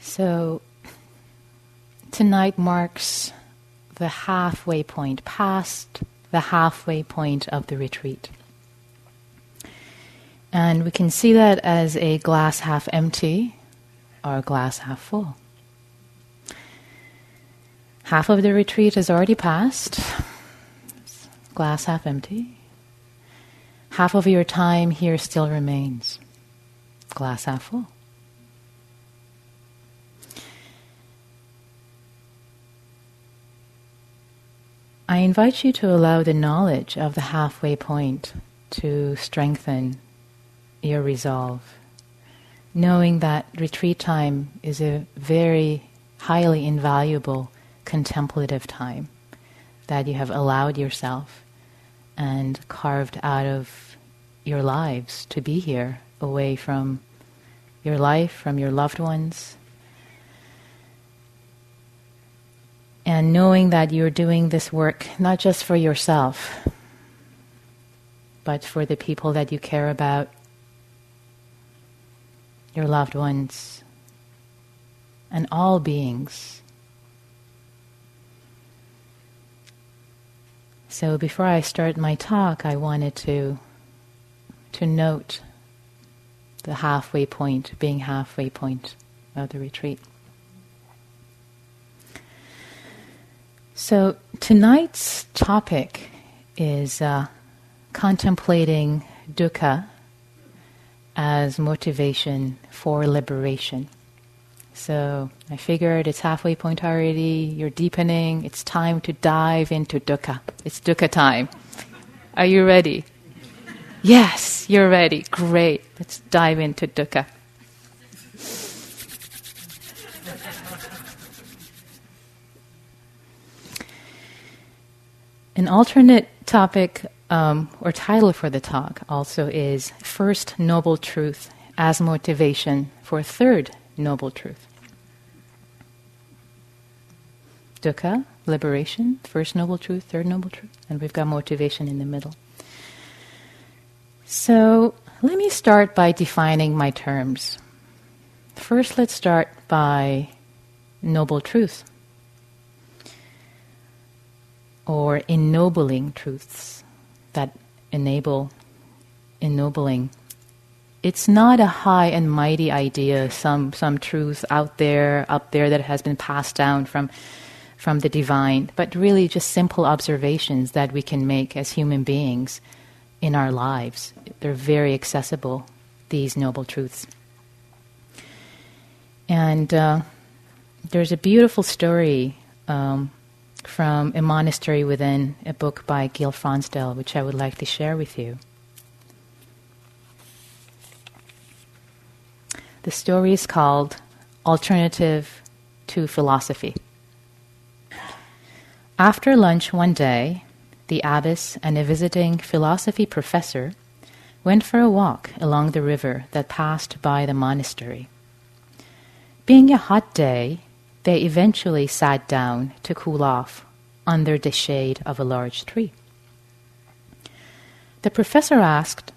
So, tonight marks the halfway point, past the halfway point of the retreat. And we can see that as a glass half empty or a glass half full. Half of the retreat has already passed, glass half empty. Half of your time here still remains, glass half full. I invite you to allow the knowledge of the halfway point to strengthen your resolve, knowing that retreat time is a very highly invaluable contemplative time that you have allowed yourself and carved out of your lives to be here, away from your life, from your loved ones, And knowing that you're doing this work not just for yourself, but for the people that you care about, your loved ones, and all beings. So before I start my talk, I wanted to to note the halfway point, being halfway point of the retreat. So, tonight's topic is uh, contemplating dukkha as motivation for liberation. So, I figured it's halfway point already, you're deepening, it's time to dive into dukkha. It's dukkha time. Are you ready? Yes, you're ready. Great. Let's dive into dukkha. An alternate topic um, or title for the talk also is First Noble Truth as Motivation for Third Noble Truth. Dukkha, liberation, first noble truth, third noble truth, and we've got motivation in the middle. So let me start by defining my terms. First, let's start by noble truth or ennobling truths that enable ennobling. It's not a high and mighty idea, some some truth out there, up there that has been passed down from from the divine, but really just simple observations that we can make as human beings in our lives. They're very accessible, these noble truths. And uh, there's a beautiful story um, from a monastery within a book by Gil Fronsdal, which I would like to share with you. The story is called Alternative to Philosophy. After lunch one day, the abbess and a visiting philosophy professor went for a walk along the river that passed by the monastery. Being a hot day, they eventually sat down to cool off under the shade of a large tree. The professor asked,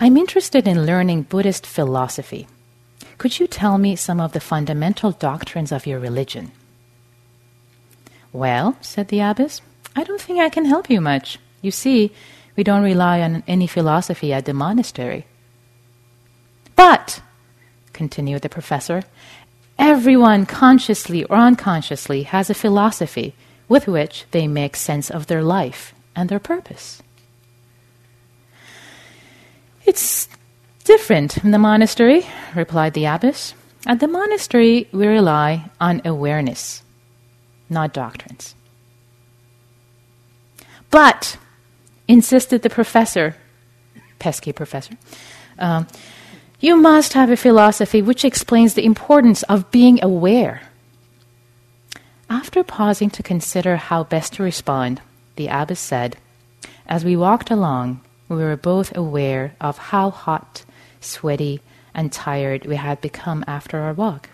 I'm interested in learning Buddhist philosophy. Could you tell me some of the fundamental doctrines of your religion? Well, said the abbess, I don't think I can help you much. You see, we don't rely on any philosophy at the monastery. But, continued the professor, Everyone, consciously or unconsciously, has a philosophy with which they make sense of their life and their purpose. It's different in the monastery, replied the abbess. At the monastery, we rely on awareness, not doctrines. But, insisted the professor, pesky professor, um, you must have a philosophy which explains the importance of being aware. After pausing to consider how best to respond, the abbess said, As we walked along, we were both aware of how hot, sweaty, and tired we had become after our walk.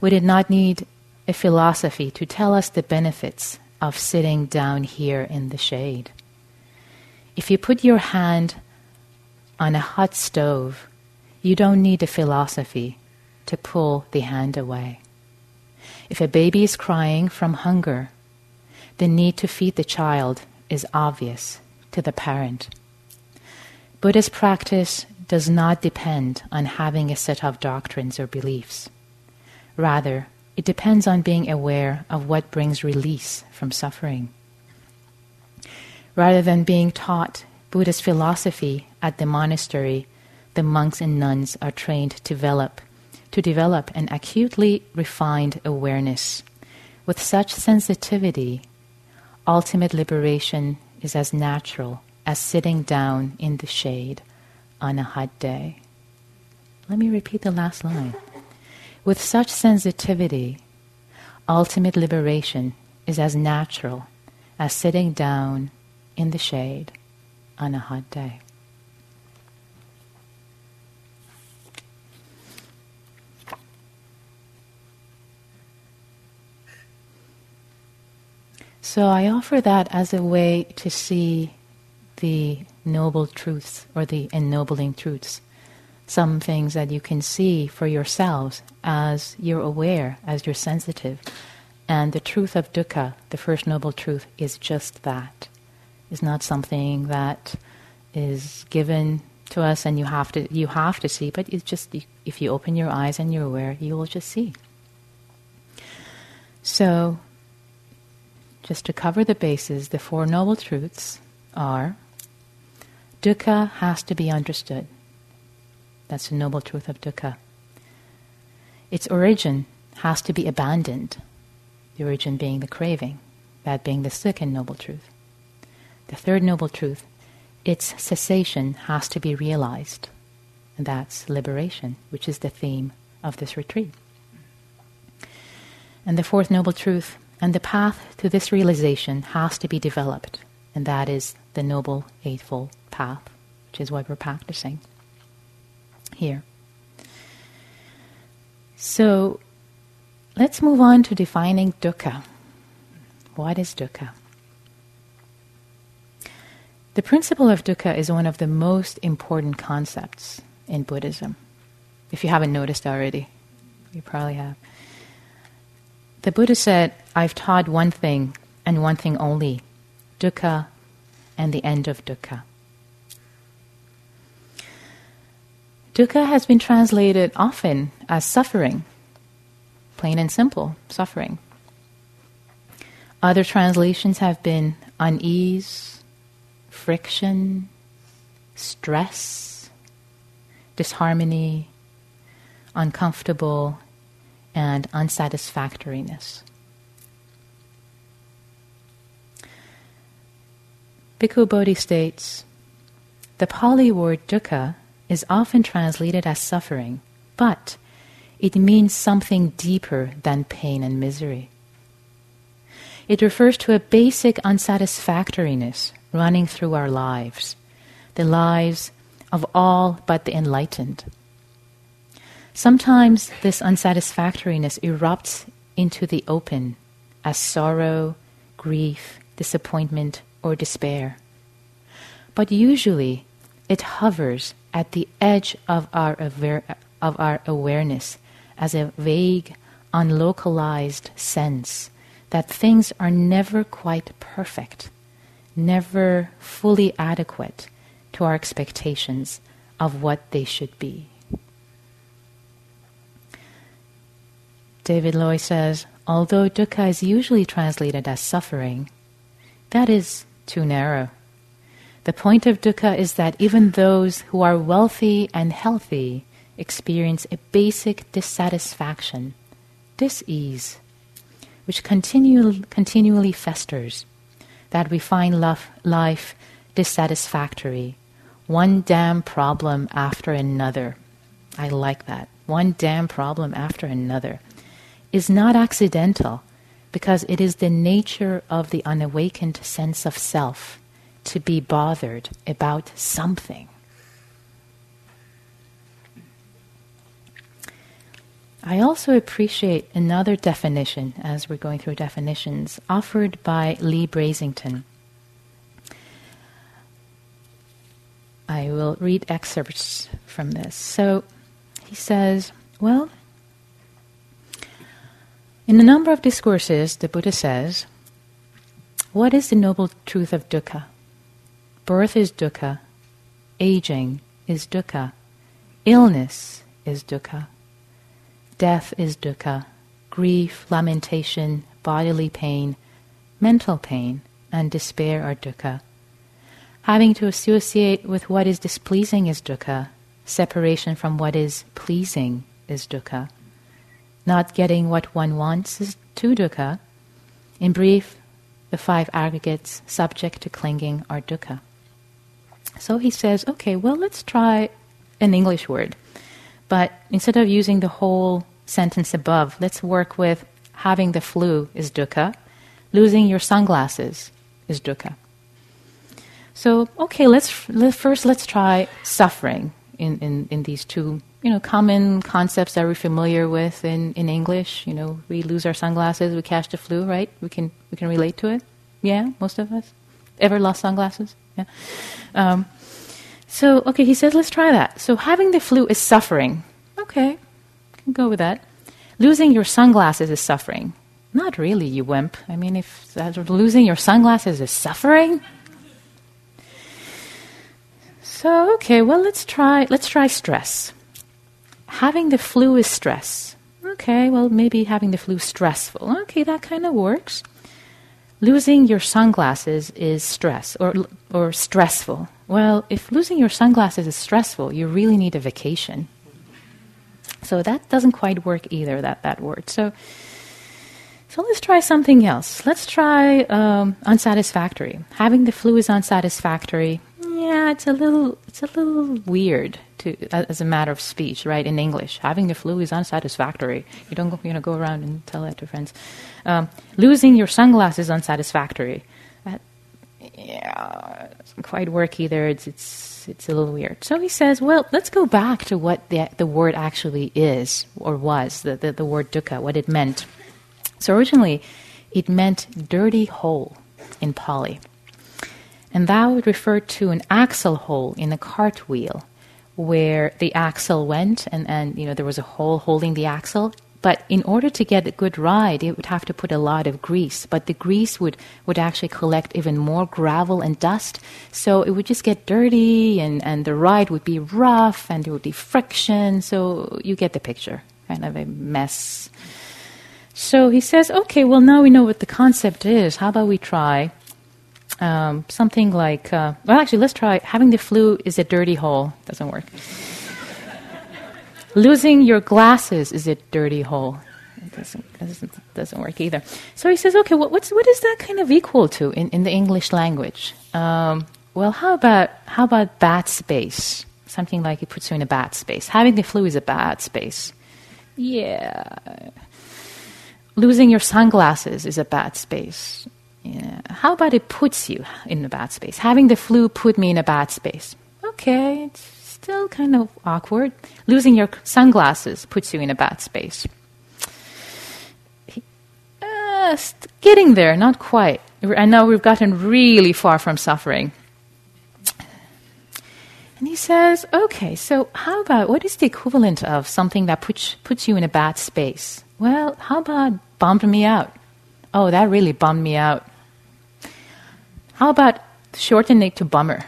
We did not need a philosophy to tell us the benefits of sitting down here in the shade. If you put your hand on a hot stove, you don't need a philosophy to pull the hand away. If a baby is crying from hunger, the need to feed the child is obvious to the parent. Buddhist practice does not depend on having a set of doctrines or beliefs. Rather, it depends on being aware of what brings release from suffering. Rather than being taught Buddhist philosophy at the monastery, the monks and nuns are trained to develop, to develop an acutely refined awareness. With such sensitivity, ultimate liberation is as natural as sitting down in the shade on a hot day. Let me repeat the last line. With such sensitivity, ultimate liberation is as natural as sitting down in the shade on a hot day. So I offer that as a way to see the noble truths or the ennobling truths. Some things that you can see for yourselves as you're aware, as you're sensitive. And the truth of dukkha, the first noble truth, is just that is not something that is given to us and you have to you have to see but it's just if you open your eyes and you're aware you will just see. So just to cover the bases the four noble truths are dukkha has to be understood. That's the noble truth of dukkha. Its origin has to be abandoned the origin being the craving that being the second noble truth the third noble truth, its cessation has to be realized. And that's liberation, which is the theme of this retreat. And the fourth noble truth, and the path to this realization has to be developed, and that is the Noble Eightfold Path, which is what we're practicing here. So let's move on to defining dukkha. What is dukkha? The principle of dukkha is one of the most important concepts in Buddhism. If you haven't noticed already, you probably have. The Buddha said, I've taught one thing and one thing only dukkha and the end of dukkha. Dukkha has been translated often as suffering, plain and simple, suffering. Other translations have been unease, friction, stress, disharmony, uncomfortable, and unsatisfactoriness. Bhikkhu Bodhi states The Pali word dukkha is often translated as suffering, but it means something deeper than pain and misery. It refers to a basic unsatisfactoriness running through our lives, the lives of all but the enlightened. Sometimes this unsatisfactoriness erupts into the open as sorrow, grief, disappointment, or despair. But usually it hovers at the edge of our, of our awareness as a vague, unlocalized sense that things are never quite perfect never fully adequate to our expectations of what they should be. David Loy says, although dukkha is usually translated as suffering, that is too narrow. The point of dukkha is that even those who are wealthy and healthy experience a basic dissatisfaction, dis-ease, which continue, continually festers that we find love, life dissatisfactory. One damn problem after another. I like that. One damn problem after another is not accidental because it is the nature of the unawakened sense of self to be bothered about something. I also appreciate another definition as we're going through definitions offered by Leigh Brasington. I will read excerpts from this. So he says, Well, In a number of discourses, the Buddha says, What is the noble truth of dukkha? Birth is dukkha, aging is dukkha, illness is dukkha, death is dukkha, grief, lamentation, bodily pain, mental pain, and despair are dukkha. Having to associate with what is displeasing is dukkha, separation from what is pleasing is dukkha. Not getting what one wants is too dukkha. In brief, the five aggregates subject to clinging are dukkha. So he says, okay, well, let's try an English word. But instead of using the whole sentence above, let's work with having the flu is dukkha, losing your sunglasses is dukkha. So, okay, let's, let, first let's try suffering in, in, in these two you know, common concepts that we're familiar with in, in English. You know, we lose our sunglasses, we catch the flu, right? We can we can relate to it. Yeah, most of us ever lost sunglasses. Yeah. Um, so okay, he says let's try that. So having the flu is suffering. Okay, go with that. Losing your sunglasses is suffering. Not really, you wimp. I mean, if losing your sunglasses is suffering. So okay, well let's try let's try stress having the flu is stress. Okay, well, maybe having the flu stressful. Okay, that kind of works. Losing your sunglasses is stress or, or stressful. Well, if losing your sunglasses is stressful, you really need a vacation. So that doesn't quite work either, that, that word. So, so let's try something else. Let's try um, unsatisfactory. Having the flu is unsatisfactory. Yeah, it's a little, it's a little weird to as a matter of speech, right? In English, having the flu is unsatisfactory. You don't go, you know, go around and tell that to friends. Um, losing your sunglasses is unsatisfactory. Yeah, doesn't quite work either. It's it's it's a little weird. So he says, well, let's go back to what the the word actually is or was the the, the word dukkha, what it meant. So originally, it meant dirty hole in Pali. And that would refer to an axle hole in a cartwheel where the axle went and, and you know there was a hole holding the axle but in order to get a good ride it would have to put a lot of grease. But the grease would, would actually collect even more gravel and dust. So it would just get dirty and, and the ride would be rough and there would be friction. So you get the picture. Kind of a mess. So he says okay well now we know what the concept is. How about we try um, something like, uh, well, actually, let's try having the flu is a dirty hole. Doesn't work. Losing your glasses is a dirty hole. It doesn't, doesn't, doesn't work either. So he says, okay, what, what's, what is that kind of equal to in, in the English language? Um, well, how about, how about bad space? Something like it puts you in a bad space. Having the flu is a bad space. Yeah. Losing your sunglasses is a bad space. Yeah. How about it puts you in a bad space? Having the flu put me in a bad space. Okay, it's still kind of awkward. Losing your sunglasses puts you in a bad space. Getting there, not quite. I know we've gotten really far from suffering. And he says, okay, so how about what is the equivalent of something that puts, puts you in a bad space? Well, how about bummed me out? Oh, that really bummed me out. How about shortening it to bummer?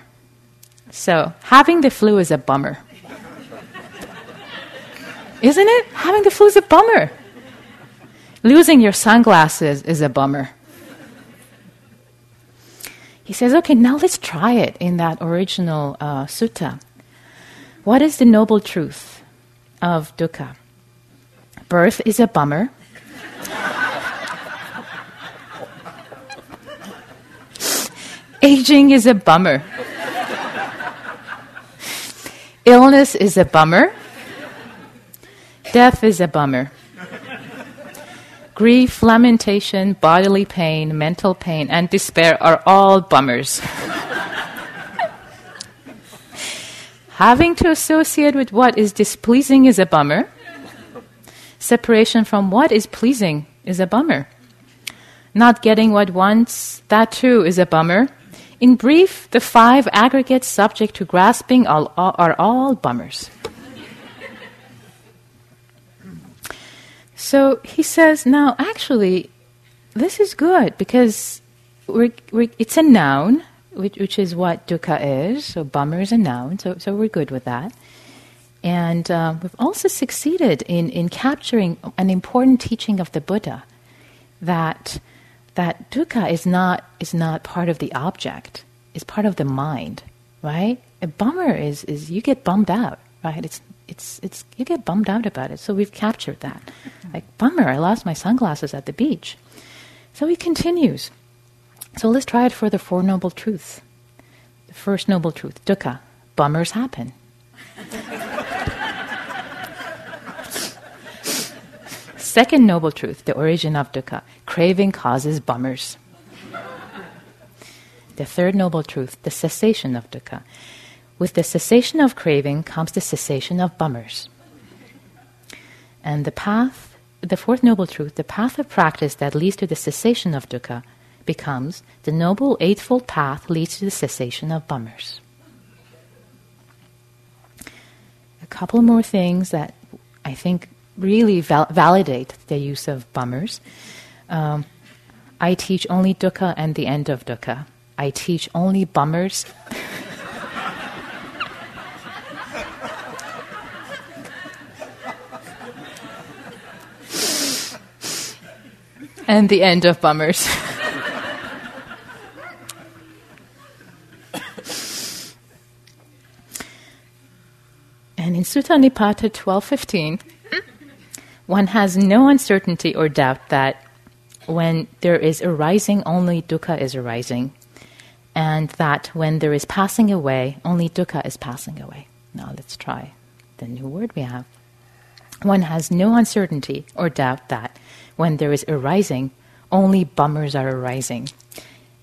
So, having the flu is a bummer. Isn't it? Having the flu is a bummer. Losing your sunglasses is a bummer. He says, okay, now let's try it in that original uh, sutta. What is the noble truth of dukkha? Birth is a bummer. Aging is a bummer. Illness is a bummer. Death is a bummer. Grief, lamentation, bodily pain, mental pain, and despair are all bummers. Having to associate with what is displeasing is a bummer. Separation from what is pleasing is a bummer. Not getting what wants, that too is a bummer. In brief, the five aggregates subject to grasping are, are all bummers. So he says, now actually, this is good because we're, we're, it's a noun, which, which, is what dukkha is. So bummer is a noun, so, so we're good with that. And uh, we've also succeeded in, in capturing an important teaching of the Buddha that, that dukkha is not, is not part of the object, it's part of the mind, right? A bummer is, is you get bummed out, right? It's, it's, it's, you get bummed out about it. So we've captured that. Like, bummer, I lost my sunglasses at the beach. So he continues. So let's try it for the Four Noble Truths. The first Noble Truth, dukkha, bummers happen. Second Noble Truth, the origin of dukkha, craving causes bummers. The third Noble Truth, the cessation of dukkha. With the cessation of craving comes the cessation of bummers. And the path, the fourth Noble Truth, the path of practice that leads to the cessation of dukkha becomes the Noble Eightfold Path leads to the cessation of bummers. A couple more things that I think really val- validate the use of bummers. Um, I teach only dukkha and the end of dukkha. I teach only bummers. and the end of bummers. and in Sutta Nipata 1215, one has no uncertainty or doubt that when there is arising, only dukkha is arising, and that when there is passing away, only dukkha is passing away. Now let's try the new word we have. One has no uncertainty or doubt that when there is arising, only bummers are arising,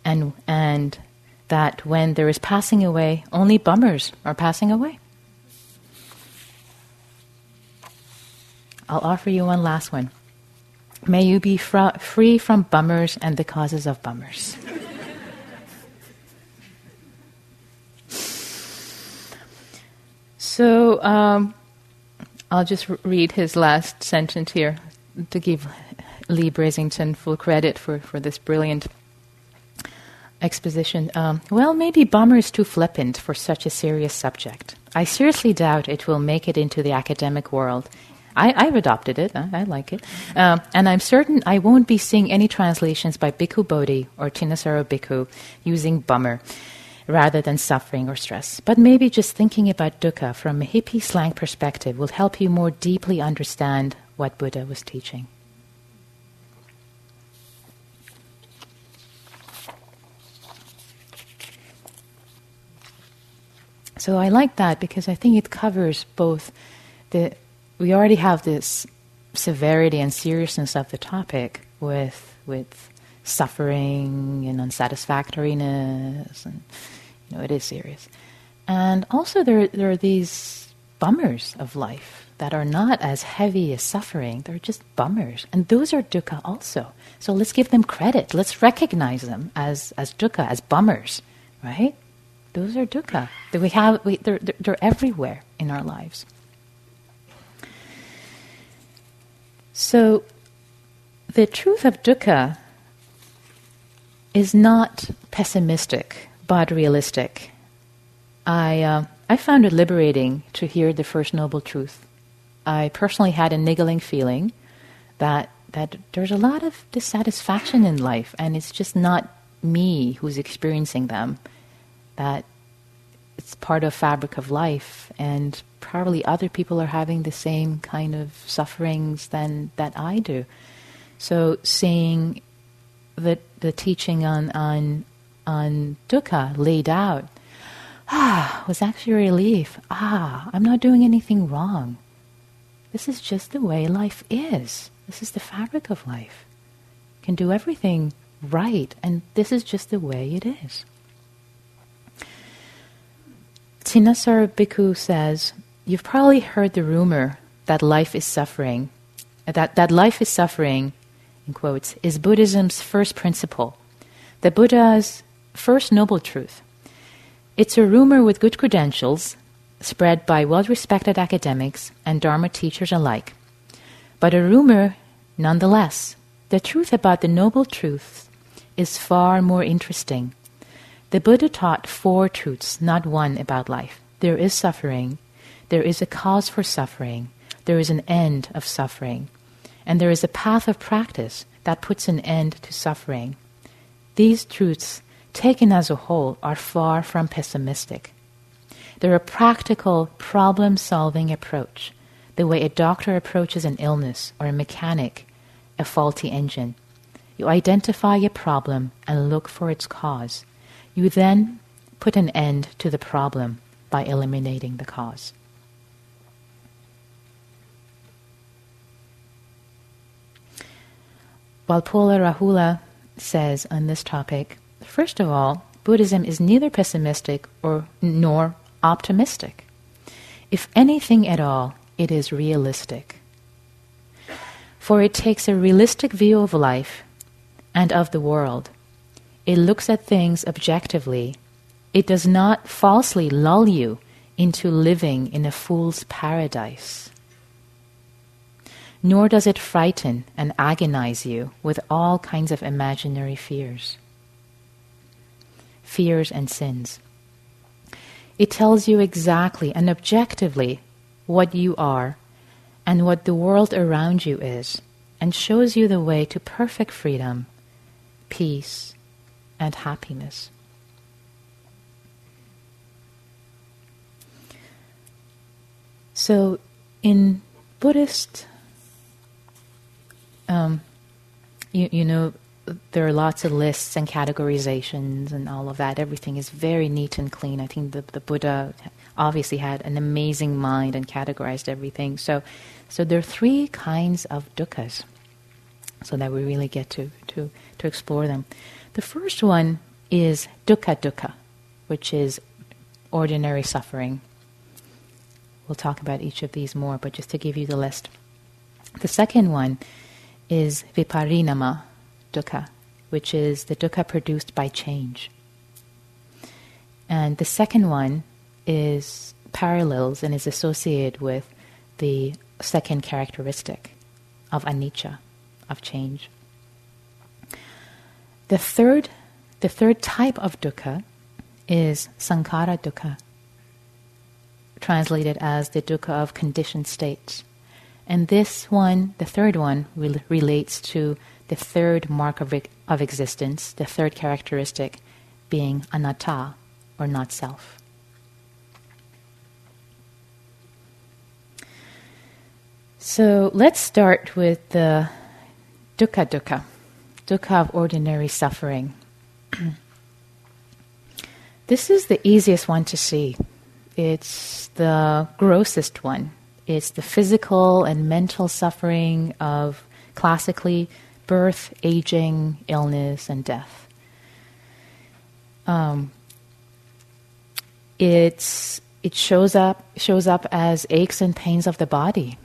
and and that when there is passing away, only bummers are passing away. I'll offer you one last one. May you be fra- free from bummers and the causes of bummers. so um, I'll just read his last sentence here to give Leigh Brasington full credit for, for this brilliant exposition. Um, well, maybe bummer is too flippant for such a serious subject. I seriously doubt it will make it into the academic world I, have adopted it. I, I like it. Um, and I'm certain I won't be seeing any translations by Bhikkhu Bodhi or Thanissaro Bhikkhu using bummer rather than suffering or stress. But maybe just thinking about dukkha from a hippie slang perspective will help you more deeply understand what Buddha was teaching. So I like that because I think it covers both the we already have this severity and seriousness of the topic with with suffering and unsatisfactoriness and you know it is serious. And also there there are these bummers of life that are not as heavy as suffering. They're just bummers. And those are dukkha also. So let's give them credit. Let's recognize them as as dukkha as bummers right? Those are dukkha. That we have we, they're, they're everywhere in our lives So, the truth of dukkha is not pessimistic, but realistic. I, uh, I found it liberating to hear the first noble truth. I personally had a niggling feeling that, that there's a lot of dissatisfaction in life, and it's just not me who's experiencing them. That it's part of fabric of life, and probably other people are having the same kind of sufferings than that I do. So seeing the the teaching on on on dukkha laid out, ah, was actually a relief. Ah, I'm not doing anything wrong. This is just the way life is. This is the fabric of life. can do everything right, and this is just the way it is. Thanissaro Bhikkhu says, You've probably heard the rumor that life is suffering, that, that life is suffering, in quotes, is Buddhism's first principle, the Buddha's first noble truth. It's a rumor with good credentials, spread by well respected academics and Dharma teachers alike. but a rumor nonetheless. The truth about the Noble Truths is far more interesting. The Buddha taught four truths, not one, about life. There is suffering, there is a cause for suffering, there is an end of suffering, and there is a path of practice that puts an end to suffering. These truths, taken as a whole, are far from pessimistic. They're a practical, problem solving approach, the way a doctor approaches an illness or a mechanic a faulty engine. You identify a problem and look for its cause. You then put an end to the problem by eliminating the cause. Walpola Rahula says on this topic, first of all, Buddhism is neither pessimistic or nor optimistic. If anything at all, it is realistic. For it takes a realistic view of life and of the world. It looks at things objectively. It does not falsely lull you into living in a fool's paradise. Nor does it frighten and agonize you with all kinds of imaginary fears, fears and sins. It tells you exactly and objectively what you are and what the world around you is, and shows you the way to perfect freedom, peace, and happiness. So, in Buddhist, um, you, you know, there are lots of lists and categorizations and all of that. Everything is very neat and clean. I think the, the Buddha obviously had an amazing mind and categorized everything. So, so there are three kinds of dukkhas, so that we really get to, to, to explore them. The first one is dukkha dukkha, which is ordinary suffering. We'll talk about each of these more, but just to give you the list. The second one is viparinama, dukkha, which is the dukkha produced by change. And the second one is parallels and is associated with the second characteristic of anicca, of change. The third, the third type of dukkha is sankhara dukkha, translated as the dukkha of conditioned states. And this one, the third one, re- relates to the third mark of, of existence, the third characteristic being anatta, or not self. So let's start with the dukkha dukkha, dukkha of ordinary suffering. this is the easiest one to see. It's the grossest one. It's the physical and mental suffering of classically birth, aging, illness, and death. Um, it's it shows up shows up as aches and pains of the body.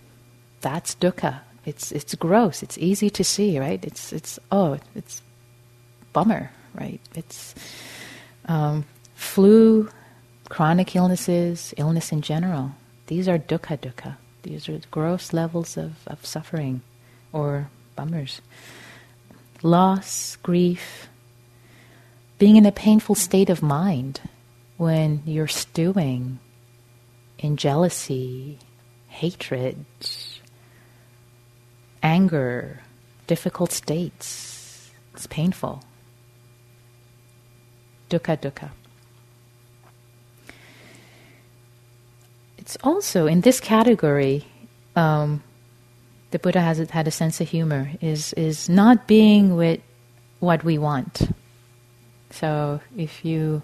That's dukkha. It's it's gross. It's easy to see, right? It's it's oh, it's bummer, right? It's um, flu, chronic illnesses, illness in general. These are dukkha dukkha. These are gross levels of, of suffering or bummers. Loss, grief, being in a painful state of mind when you're stewing in jealousy, hatred, anger, difficult states. It's painful. Dukkha, dukkha. It's also in this category um, the Buddha has had a sense of humor, is, is not being with what we want. So if you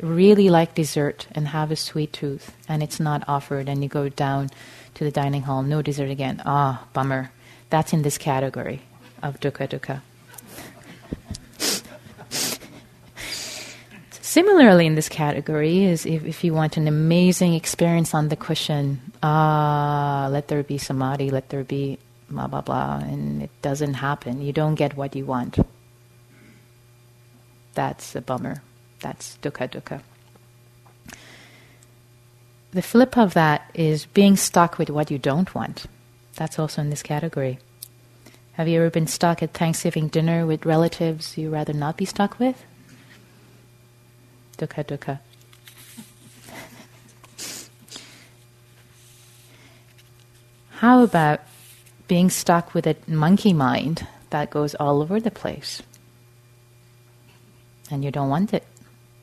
really like dessert and have a sweet tooth and it's not offered and you go down to the dining hall, no dessert again, ah, bummer. That's in this category of dukkha dukkha. Similarly, in this category is if, if you want an amazing experience on the cushion, ah, uh, let there be samadhi, let there be blah blah blah, and it doesn't happen. You don't get what you want. That's a bummer. That's dukkha dukkha. The flip of that is being stuck with what you don't want. That's also in this category. Have you ever been stuck at Thanksgiving dinner with relatives you rather not be stuck with? Dukkha, dukkha. How about being stuck with a monkey mind that goes all over the place? And you don't want it.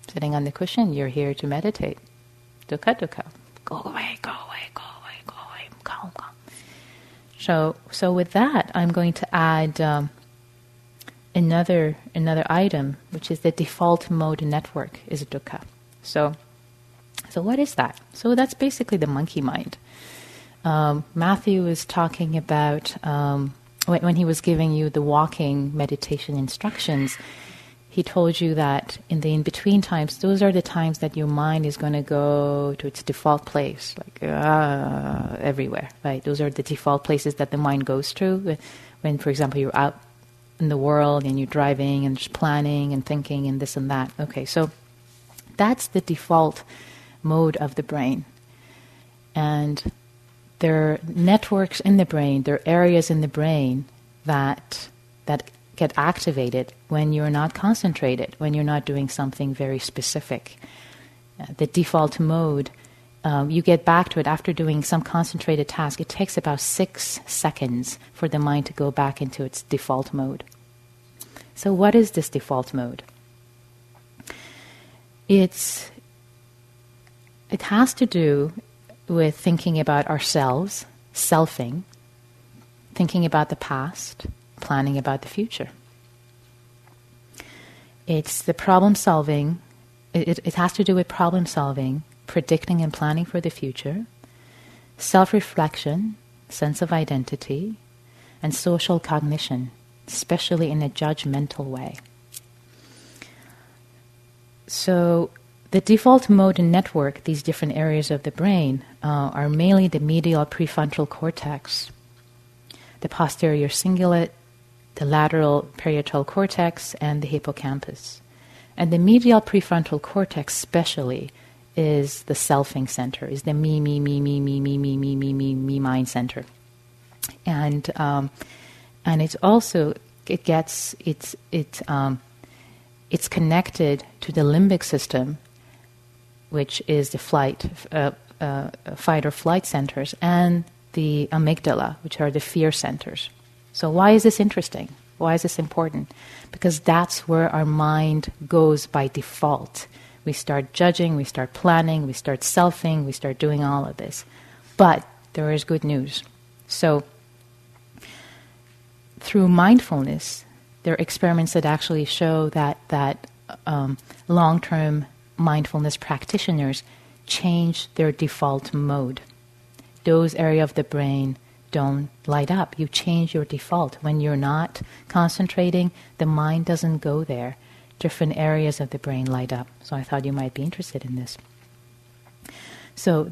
Sitting on the cushion, you're here to meditate. Dukkha, dukkha. Go away, go away, go away, go away. Calm, calm. So, so with that, I'm going to add um, another another item, which is the default mode network is dukkha. So, so what is that? So that's basically the monkey mind. Um, Matthew was talking about um, when, when he was giving you the walking meditation instructions he told you that in the in between times, those are the times that your mind is going to go to its default place, like uh, everywhere, right? Those are the default places that the mind goes to When, for example, you're out in the world and you're driving and just planning and thinking and this and that. Okay, so that's the default mode of the brain. And there are networks in the brain, there are areas in the brain that that get activated when you're not concentrated, when you're not doing something very specific. Uh, the default mode, um, you get back to it after doing some concentrated task. It takes about six seconds for the mind to go back into its default mode. So, what is this default mode? It's it has to do with thinking about ourselves, selfing, thinking about the past, planning about the future. It's the problem solving, it, it has to do with problem solving, predicting and planning for the future, self reflection, sense of identity, and social cognition, especially in a judgmental way. So, the default mode and network, these different areas of the brain, uh, are mainly the medial prefrontal cortex, the posterior cingulate, the lateral parietal cortex, and the hippocampus. And the medial prefrontal cortex, especially, is the selfing center, is the me, me, me, me, me, me, me, me, me, me, me mind center. And um, and it's also it gets it's it um, it's connected to the limbic system, which is the flight uh, uh, fight or flight centers, and the amygdala, which are the fear centers. So, why is this interesting? Why is this important? Because that's where our mind goes by default. We start judging, we start planning, we start selfing, we start doing all of this. But there is good news. So, through mindfulness, there are experiments that actually show that, that um, long term mindfulness practitioners change their default mode. Those areas of the brain don't light up. You change your default. When you're not concentrating, the mind doesn't go there. Different areas of the brain light up. So I thought you might be interested in this. So,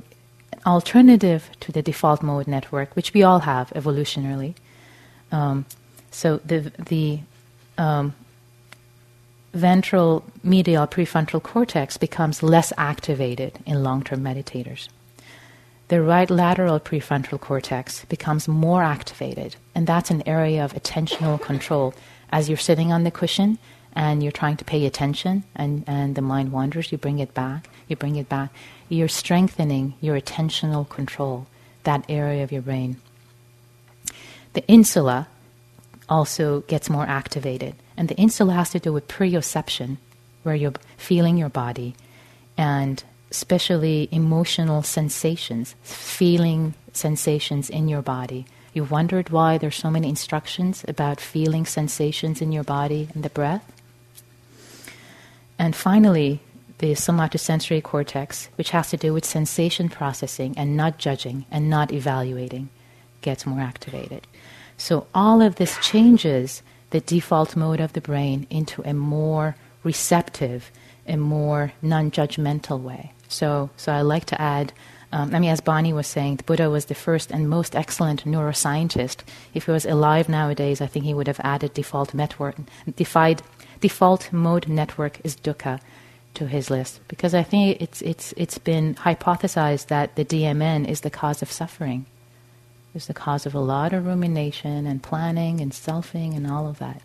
alternative to the default mode network, which we all have evolutionarily. Um, so the the um, ventral medial prefrontal cortex becomes less activated in long-term meditators the right lateral prefrontal cortex becomes more activated, and that's an area of attentional control. As you're sitting on the cushion and you're trying to pay attention, and, and the mind wanders, you bring it back, you bring it back. You're strengthening your attentional control, that area of your brain. The insula also gets more activated, and the insula has to do with proprioception, where you're feeling your body, and especially emotional sensations, feeling sensations in your body. You wondered why there's so many instructions about feeling sensations in your body and the breath? And finally, the somatosensory cortex, which has to do with sensation processing and not judging and not evaluating, gets more activated. So all of this changes the default mode of the brain into a more receptive, a more non judgmental way. So, so I like to add. Um, I mean, as Bonnie was saying, the Buddha was the first and most excellent neuroscientist. If he was alive nowadays, I think he would have added default network, defied, default mode network is dukkha to his list because I think it's it's it's been hypothesized that the DMN is the cause of suffering. is the cause of a lot of rumination and planning and selfing and all of that.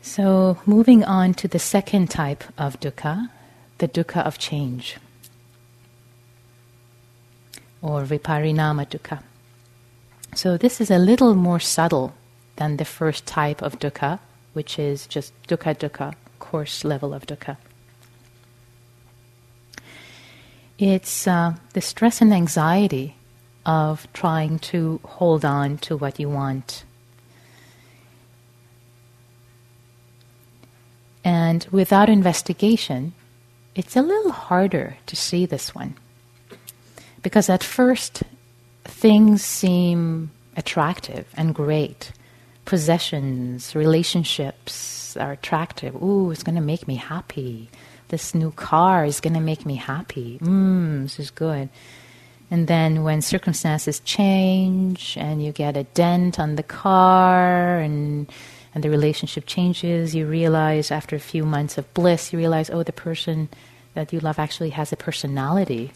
So, moving on to the second type of dukkha, the dukkha of change, or viparinama dukkha. So, this is a little more subtle than the first type of dukkha, which is just dukkha dukkha, coarse level of dukkha. It's uh, the stress and anxiety of trying to hold on to what you want. And without investigation, it's a little harder to see this one. Because at first, things seem attractive and great. Possessions, relationships are attractive. Ooh, it's going to make me happy this new car is going to make me happy. Mmm, this is good. And then when circumstances change and you get a dent on the car and and the relationship changes, you realize after a few months of bliss, you realize, oh, the person that you love actually has a personality.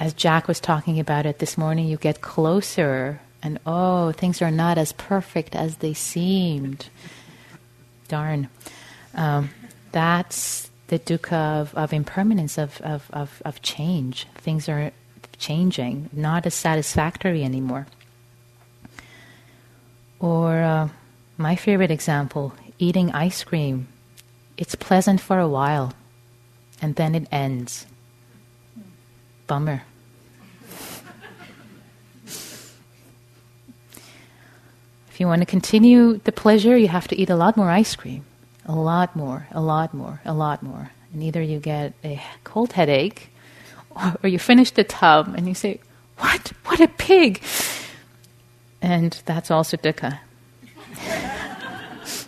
As Jack was talking about it this morning, you get closer and oh, things are not as perfect as they seemed. Darn. Um, that's the dukkha of, of impermanence, of, of, of, of change. Things are changing, not as satisfactory anymore. Or uh, my favorite example eating ice cream. It's pleasant for a while, and then it ends. Bummer. if you want to continue the pleasure, you have to eat a lot more ice cream a lot more, a lot more, a lot more. And either you get a cold headache or, or you finish the tub and you say, What? What a pig! And that's also dukkha.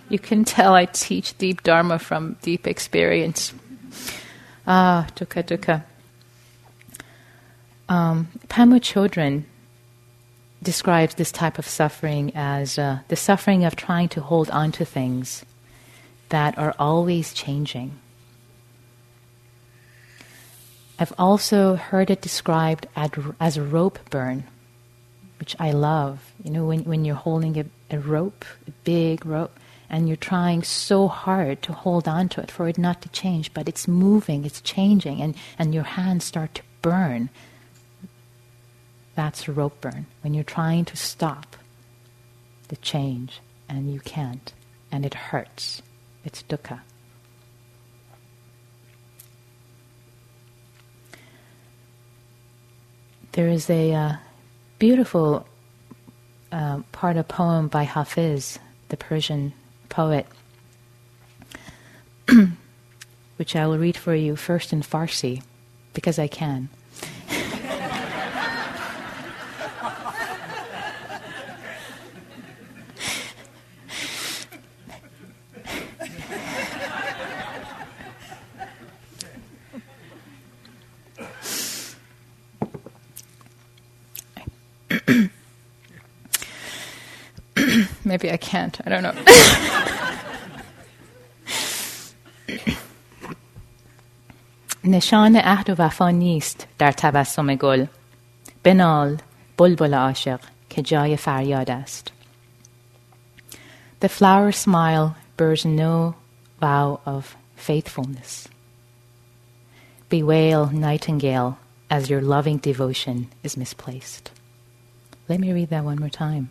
you can tell I teach deep dharma from deep experience. Ah, dukkha, dukkha. Um, Pema Chodron describes this type of suffering as uh, the suffering of trying to hold on to things that are always changing. I've also heard it described as a rope burn, which I love. You know, when, when you're holding a, a rope, a big rope, and you're trying so hard to hold on to it for it not to change, but it's moving, it's changing, and, and your hands start to burn. That's rope burn, when you're trying to stop the change and you can't, and it hurts. It's dukkha. There is a uh, beautiful uh, part of a poem by Hafiz, the Persian poet, which I will read for you first in Farsi, because I can. Maybe I can't. I don't know. نشان عهد و وفا نیست در تبسم گل بنال بلبل عاشق که جای فریاد است The flower smile bears no vow of faithfulness. Bewail, nightingale, as your loving devotion is misplaced. Let me read that one more time.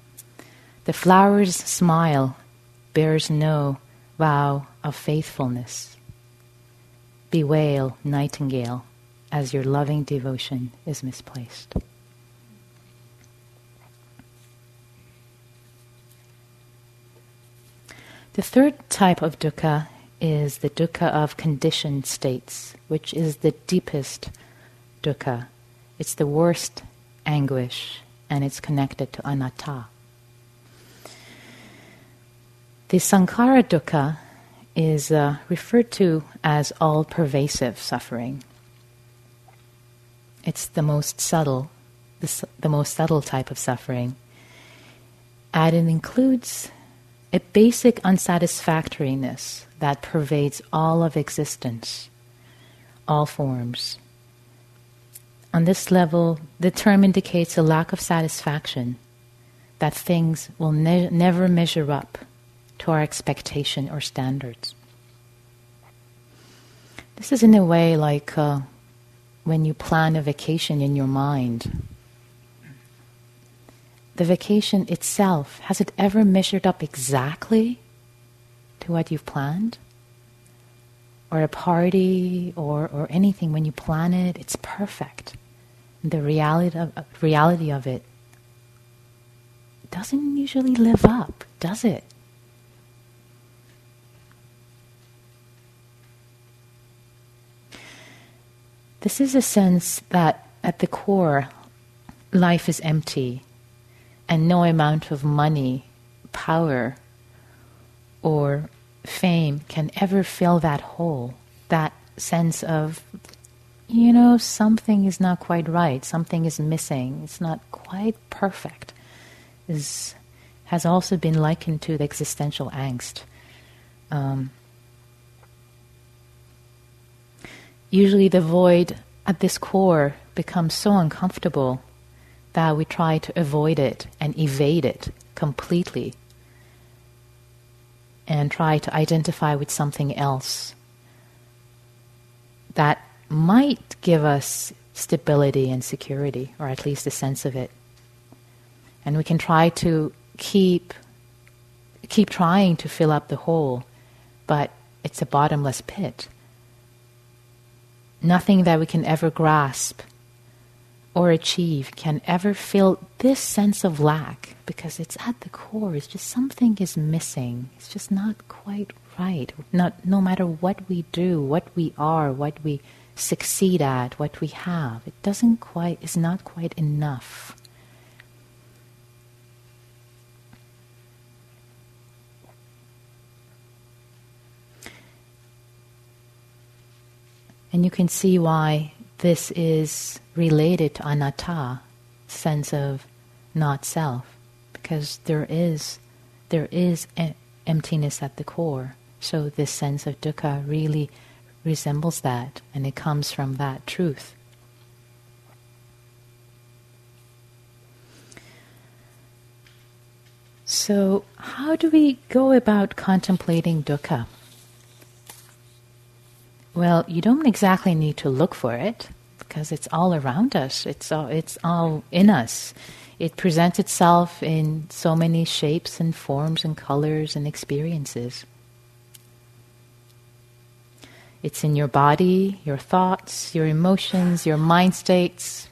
The flower's smile bears no vow of faithfulness. Bewail, nightingale, as your loving devotion is misplaced. The third type of dukkha is the dukkha of conditioned states, which is the deepest dukkha. It's the worst anguish, and it's connected to anatta. The sankhara dukkha is uh, referred to as all pervasive suffering. It's the most subtle, the, the most subtle type of suffering. And it includes a basic unsatisfactoriness that pervades all of existence, all forms. On this level, the term indicates a lack of satisfaction, that things will ne- never measure up to our expectation or standards. This is, in a way, like uh, when you plan a vacation in your mind. The vacation itself, has it ever measured up exactly to what you've planned? Or a party or, or anything, when you plan it, it's perfect. The reality of, reality of it doesn't usually live up, does it? This is a sense that at the core, life is empty and no amount of money, power, or fame can ever fill that hole, that sense of, you know, something is not quite right, something is missing, it's not quite perfect, is, has also been likened to the existential angst. Um, usually the void at this core becomes so uncomfortable that we try to avoid it and evade it completely and try to identify with something else that might give us stability and security, or at least a sense of it. And we can try to keep keep trying to fill up the hole, but it's a bottomless pit nothing that we can ever grasp or achieve can ever feel this sense of lack because it's at the core. It's just something is missing. It's just not quite right. Not no matter what we do what we are what we succeed at what we have it doesn't quite is not quite enough. And you can see why this is related to anatta, sense of not self, because there is there is emptiness at the core. So this sense of dukkha really resembles that, and it comes from that truth. So, how do we go about contemplating dukkha? Well, you don't exactly need to look for it because it's all around us. It's all, it's all in us. It presents itself in so many shapes and forms and colors and experiences. It's in your body, your thoughts, your emotions, your mind states.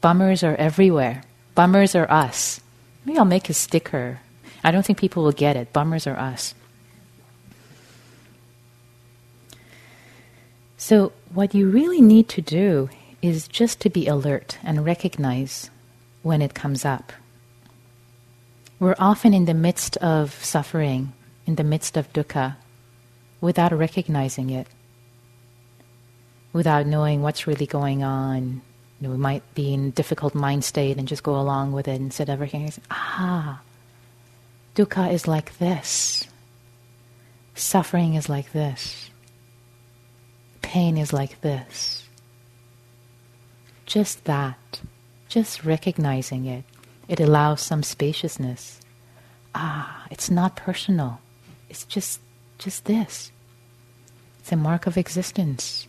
Bummers are everywhere. Bummers are us. Maybe I'll make a sticker. I don't think people will get it. Bummers are us. So, what you really need to do is just to be alert and recognize when it comes up. We're often in the midst of suffering, in the midst of dukkha, without recognizing it, without knowing what's really going on. You know, we might be in a difficult mind state and just go along with it instead of recognizing, ah, dukkha is like this, suffering is like this pain is like this. Just that, just recognizing it, it allows some spaciousness. Ah, it's not personal. It's just just this. It's a mark of existence.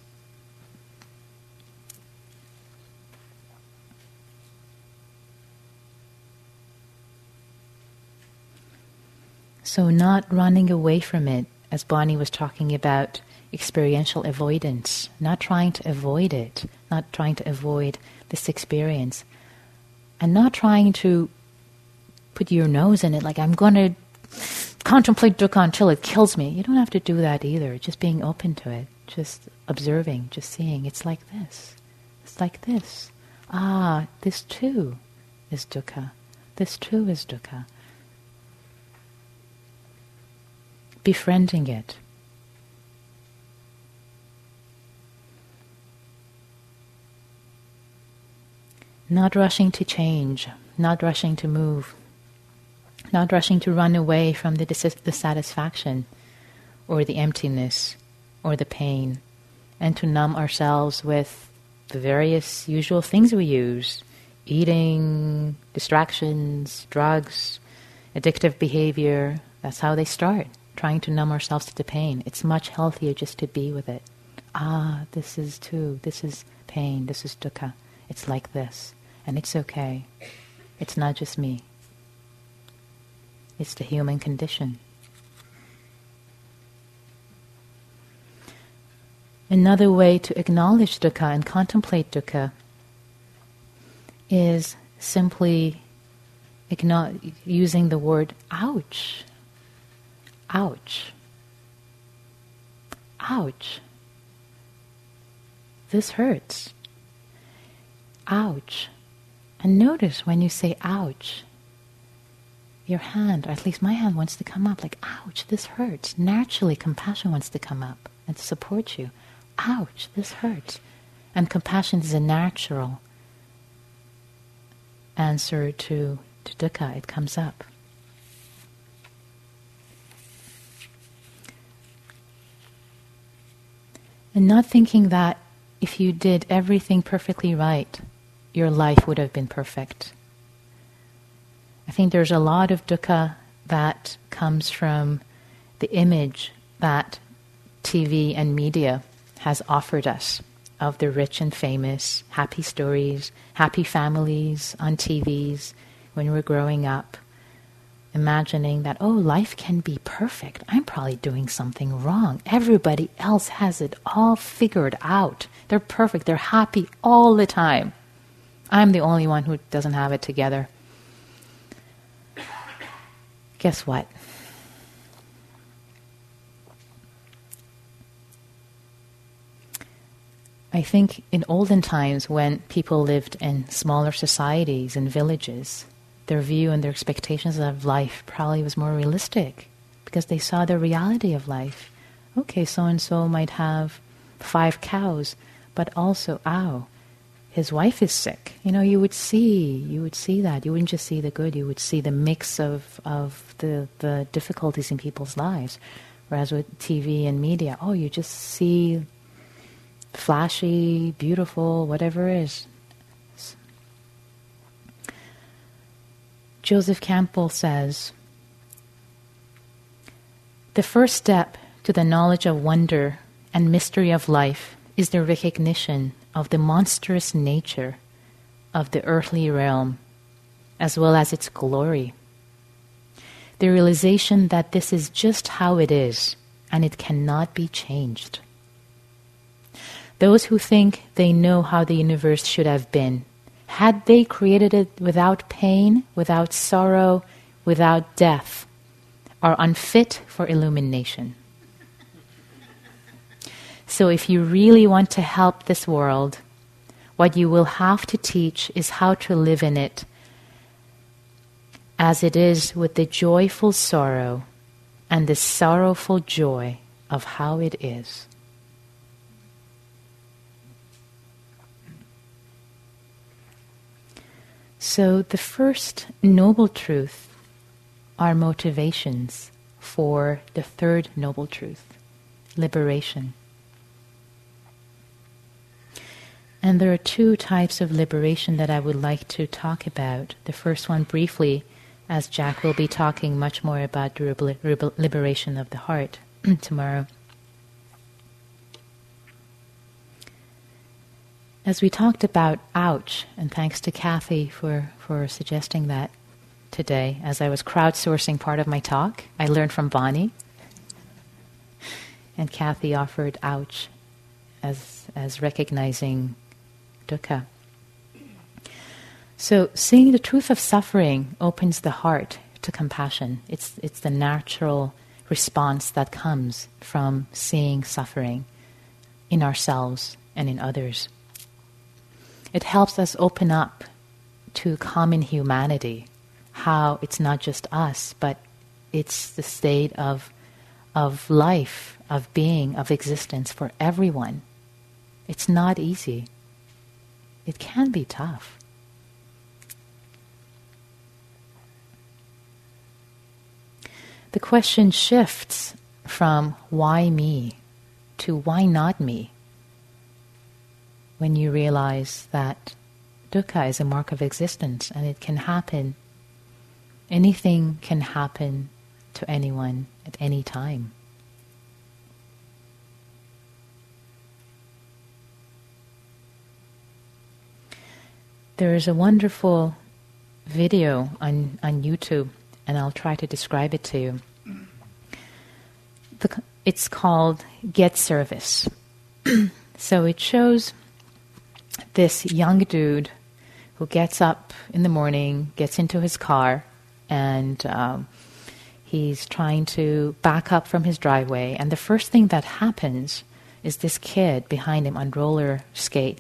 So, not running away from it, as Bonnie was talking about experiential avoidance, not trying to avoid it, not trying to avoid this experience, and not trying to put your nose in it like I'm going to contemplate dukkha until it kills me. You don't have to do that either. Just being open to it, just observing, just seeing. It's like this. It's like this. Ah, this too is dukkha. This too is dukkha. Befriending it. Not rushing to change, not rushing to move, not rushing to run away from the, dissatisfaction or the emptiness or the pain, and to numb ourselves with the various usual things we use eating, distractions, drugs, addictive behavior. That's how they start, trying to numb ourselves to the pain. It's much healthier just to be with it. Ah, this is too, this is pain, this is dukkha. It's like this, and it's okay. It's not just me. It's the human condition. Another way to acknowledge dukkha and contemplate dukkha is simply using the word ouch. Ouch. Ouch. This hurts. Ouch. And notice when you say ouch, your hand, or at least my hand, wants to come up like, ouch, this hurts. Naturally, compassion wants to come up and support you ouch, this hurts. And compassion is a natural answer to, to dukkha, it comes up. And not thinking that if you did everything perfectly right, your life would have been perfect. I think there's a lot of dukkha that comes from the image that TV and media has offered us of the rich and famous, happy stories, happy families on TVs when we're growing up, imagining that, oh, life can be perfect. I'm probably doing something wrong. Everybody else has it all figured out. They're perfect. They're happy all the time. I'm the only one who doesn't have it together. Guess what? I think in olden times, when people lived in smaller societies and villages, their view and their expectations of life probably was more realistic because they saw the reality of life. Okay, so and so might have five cows, but also, ow, his wife is sick. You know, you would see, you would see that. You wouldn't just see the good, you would see the mix of, of the, the difficulties in people's lives. Whereas with TV and media, oh, you just see flashy, beautiful, whatever it is. Joseph Campbell says The first step to the knowledge of wonder and mystery of life is the recognition of the monstrous nature of the earthly realm as well as its glory. The realization that this is just how it is and it cannot be changed. Those who think they know how the universe should have been, had they created it without pain, without sorrow, without death, are unfit for illumination. So, if you really want to help this world, what you will have to teach is how to live in it as it is with the joyful sorrow and the sorrowful joy of how it is. So, the first noble truth are motivations for the third noble truth liberation. And there are two types of liberation that I would like to talk about. The first one, briefly, as Jack will be talking much more about the liberation of the heart tomorrow. As we talked about ouch, and thanks to Kathy for, for suggesting that today, as I was crowdsourcing part of my talk, I learned from Bonnie. And Kathy offered ouch as, as recognizing dukkha. So, seeing the truth of suffering opens the heart to compassion. It's, it's the natural response that comes from seeing suffering in ourselves and in others. It helps us open up to common humanity, how it's not just us, but it's the state of, of life, of being, of existence for everyone. It's not easy. It can be tough. The question shifts from why me to why not me? when you realize that dukkha is a mark of existence and it can happen. Anything can happen to anyone at any time. There is a wonderful video on, on YouTube, and I'll try to describe it to you. The, it's called Get Service. so it shows this young dude who gets up in the morning, gets into his car, and um, he's trying to back up from his driveway. And the first thing that happens is this kid behind him on roller skate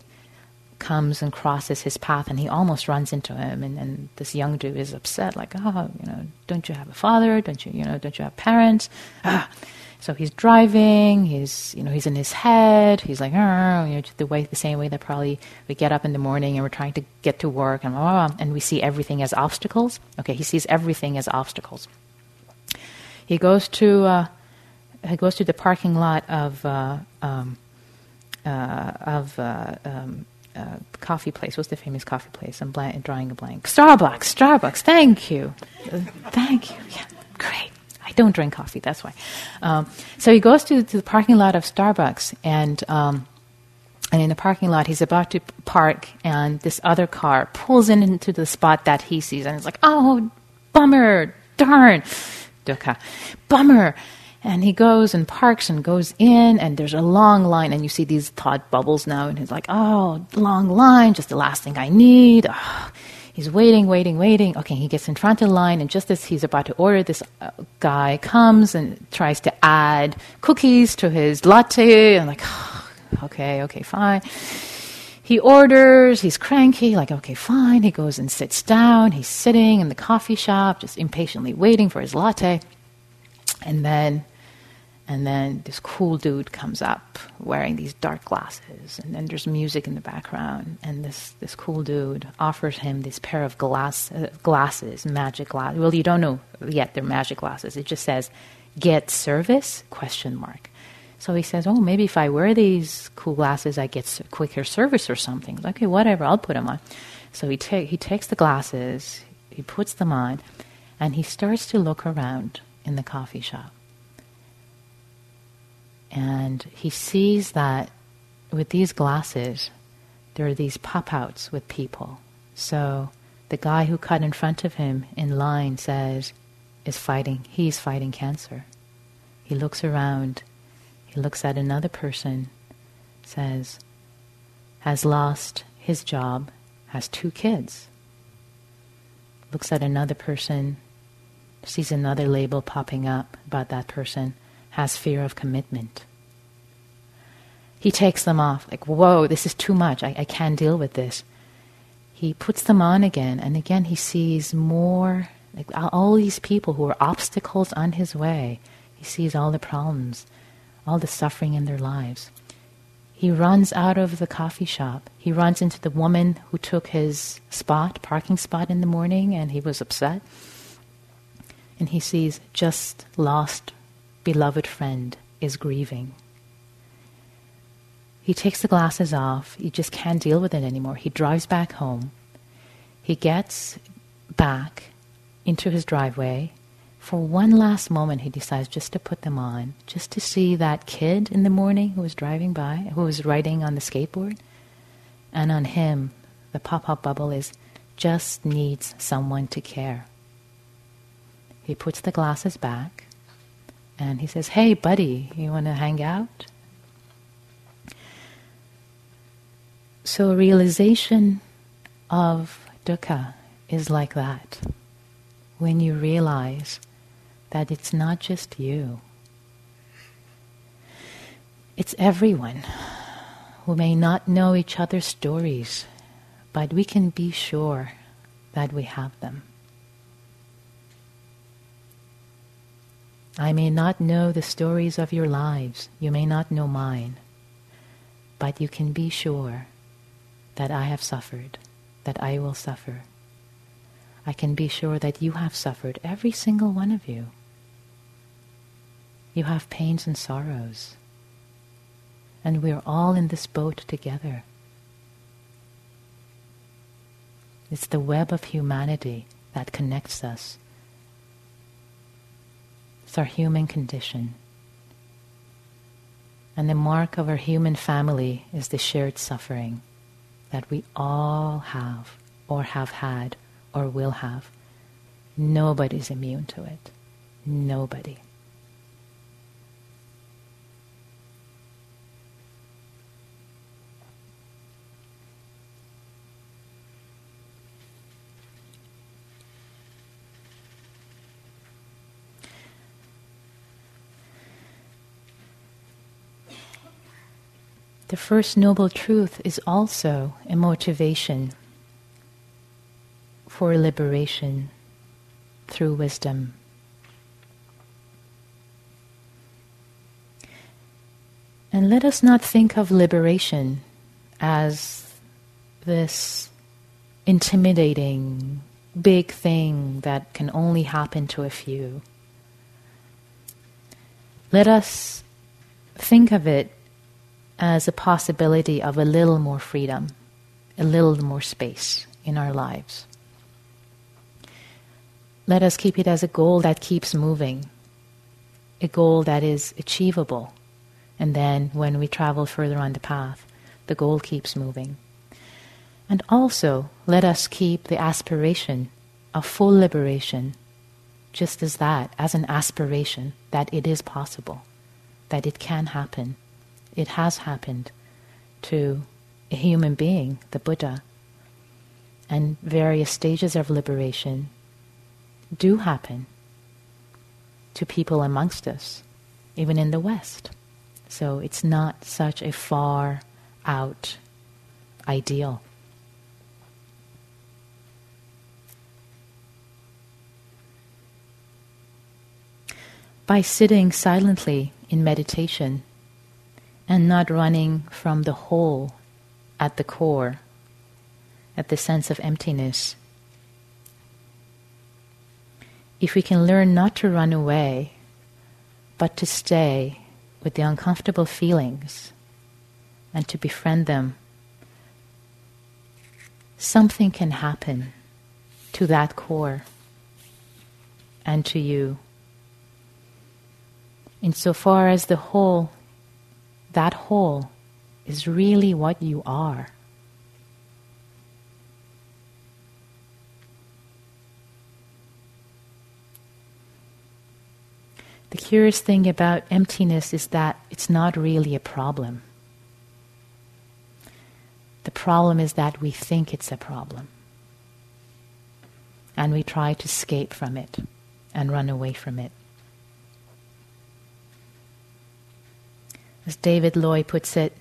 comes and crosses his path and he almost runs into him and, and this young dude is upset like oh you know don't you have a father don't you you know don't you have parents ah. So he's driving. He's you know he's in his head. He's like, oh you know, the way the same way that probably we get up in the morning and we're trying to get to work and blah, blah, blah, and we see everything as obstacles. Okay, he sees everything as obstacles. He goes to uh, he goes to the parking lot of uh, um, uh, of uh, um, uh, coffee place. What's the famous coffee place? I'm blank, drawing a blank. Starbucks. Starbucks. Thank you. thank you. Yeah, great. I don't drink coffee, that's why. Um, so he goes to, to, the parking lot of Starbucks, and um, and in the parking lot, he's about to park, and this other car pulls in into the spot that he sees, and it's like, oh, bummer, darn, dukkha, bummer. And he goes and parks and goes in, and there's a long line, and you see these thought bubbles now, and he's like, oh, long line, just the last thing I need. Oh. He's waiting, waiting, waiting. Okay, he gets in front of the line, and just as he's about to order, this uh, guy comes and tries to add cookies to his latte. I'm like, oh, okay, okay, fine. He orders, he's cranky, like, okay, fine. He goes and sits down. He's sitting in the coffee shop, just impatiently waiting for his latte. And then and then this cool dude comes up wearing these dark glasses, and then there's music in the background. And this, this cool dude offers him this pair of glass, uh, glasses, magic glasses. Well, you don't know yet they're magic glasses. It just says, "Get service?" question mark. So he says, "Oh, maybe if I wear these cool glasses, I get quicker service or something." Okay, whatever, I'll put them on. So he ta- he takes the glasses, he puts them on, and he starts to look around in the coffee shop and he sees that with these glasses, there are these pop outs with people. So the guy who cut in front of him in line says, is fighting, he's fighting cancer. He looks around, he looks at another person, says, has lost his job, has two kids. Looks at another person, sees another label popping up about that person, has fear of commitment. He takes them off, like, whoa, this is too much. I, I can't deal with this. He puts them on again, and again he sees more, like all these people who are obstacles on his way. He sees all the problems, all the suffering in their lives. He runs out of the coffee shop. He runs into the woman who took his spot, parking spot in the morning, and he was upset. And he sees just lost beloved friend is grieving. He takes the glasses off. He just can't deal with it anymore. He drives back home. He gets back into his driveway. For one last moment, he decides just to put them on, just to see that kid in the morning who was driving by, who was riding on the skateboard. And on him, the pop up bubble is just needs someone to care. He puts the glasses back and he says, Hey, buddy, you want to hang out? So, realization of dukkha is like that. When you realize that it's not just you, it's everyone who may not know each other's stories, but we can be sure that we have them. I may not know the stories of your lives, you may not know mine, but you can be sure that I have suffered, that I will suffer. I can be sure that you have suffered, every single one of you. You have pains and sorrows. And we're all in this boat together. It's the web of humanity that connects us. It's our human condition. And the mark of our human family is the shared suffering that we all have, or have had, or will have. Nobody's immune to it. Nobody. The first noble truth is also a motivation for liberation through wisdom. And let us not think of liberation as this intimidating, big thing that can only happen to a few. Let us think of it as a possibility of a little more freedom, a little more space in our lives. Let us keep it as a goal that keeps moving, a goal that is achievable. And then when we travel further on the path, the goal keeps moving. And also, let us keep the aspiration of full liberation just as that, as an aspiration that it is possible, that it can happen it has happened to a human being, the Buddha. And various stages of liberation do happen to people amongst us, even in the West. So it's not such a far out ideal. By sitting silently in meditation, and not running from the hole at the core, at the sense of emptiness. If we can learn not to run away, but to stay with the uncomfortable feelings and to befriend them, something can happen to that core and to you. Insofar as the whole that whole is really what you are. The curious thing about emptiness is that it's not really a problem. The problem is that we think it's a problem. And we try to escape from it and run away from it. As David Loy puts it,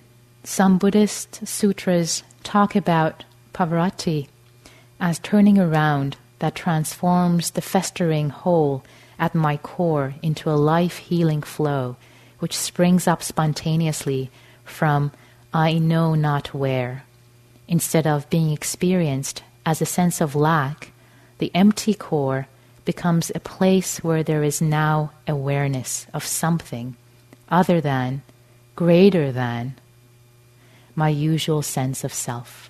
some Buddhist sutras talk about paravritti as turning around that transforms the festering hole at my core into a life healing flow which springs up spontaneously from I know not where. Instead of being experienced as a sense of lack, the empty core becomes a place where there is now awareness of something other than greater than my usual sense of self.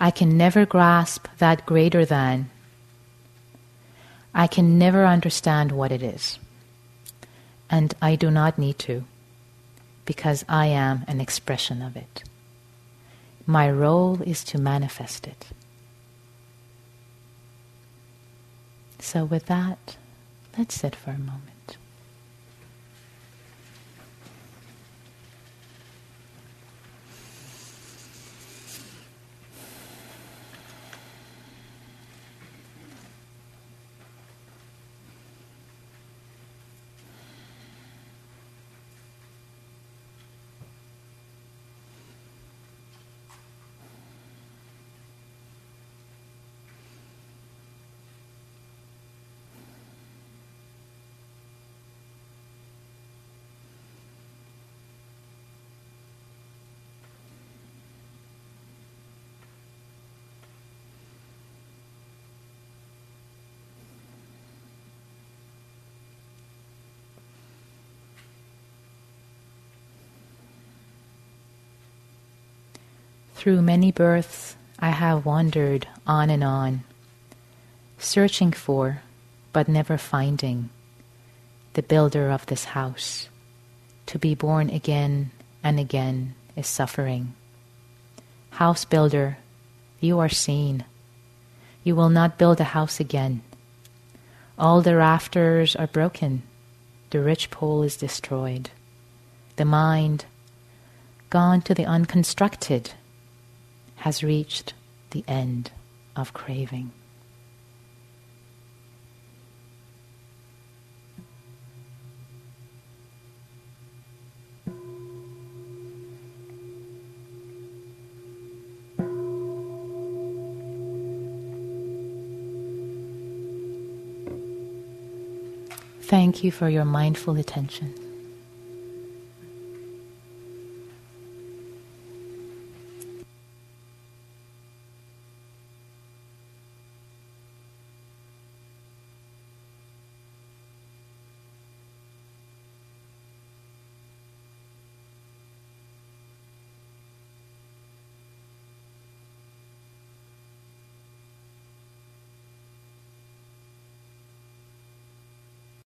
I can never grasp that greater than. I can never understand what it is. And I do not need to, because I am an expression of it. My role is to manifest it. So, with that, let's sit for a moment. Through many births, I have wandered on and on, searching for, but never finding, the builder of this house. To be born again and again is suffering. House builder, you are seen. You will not build a house again. All the rafters are broken. The rich pole is destroyed. The mind, gone to the unconstructed, has reached the end of craving. Thank you for your mindful attention.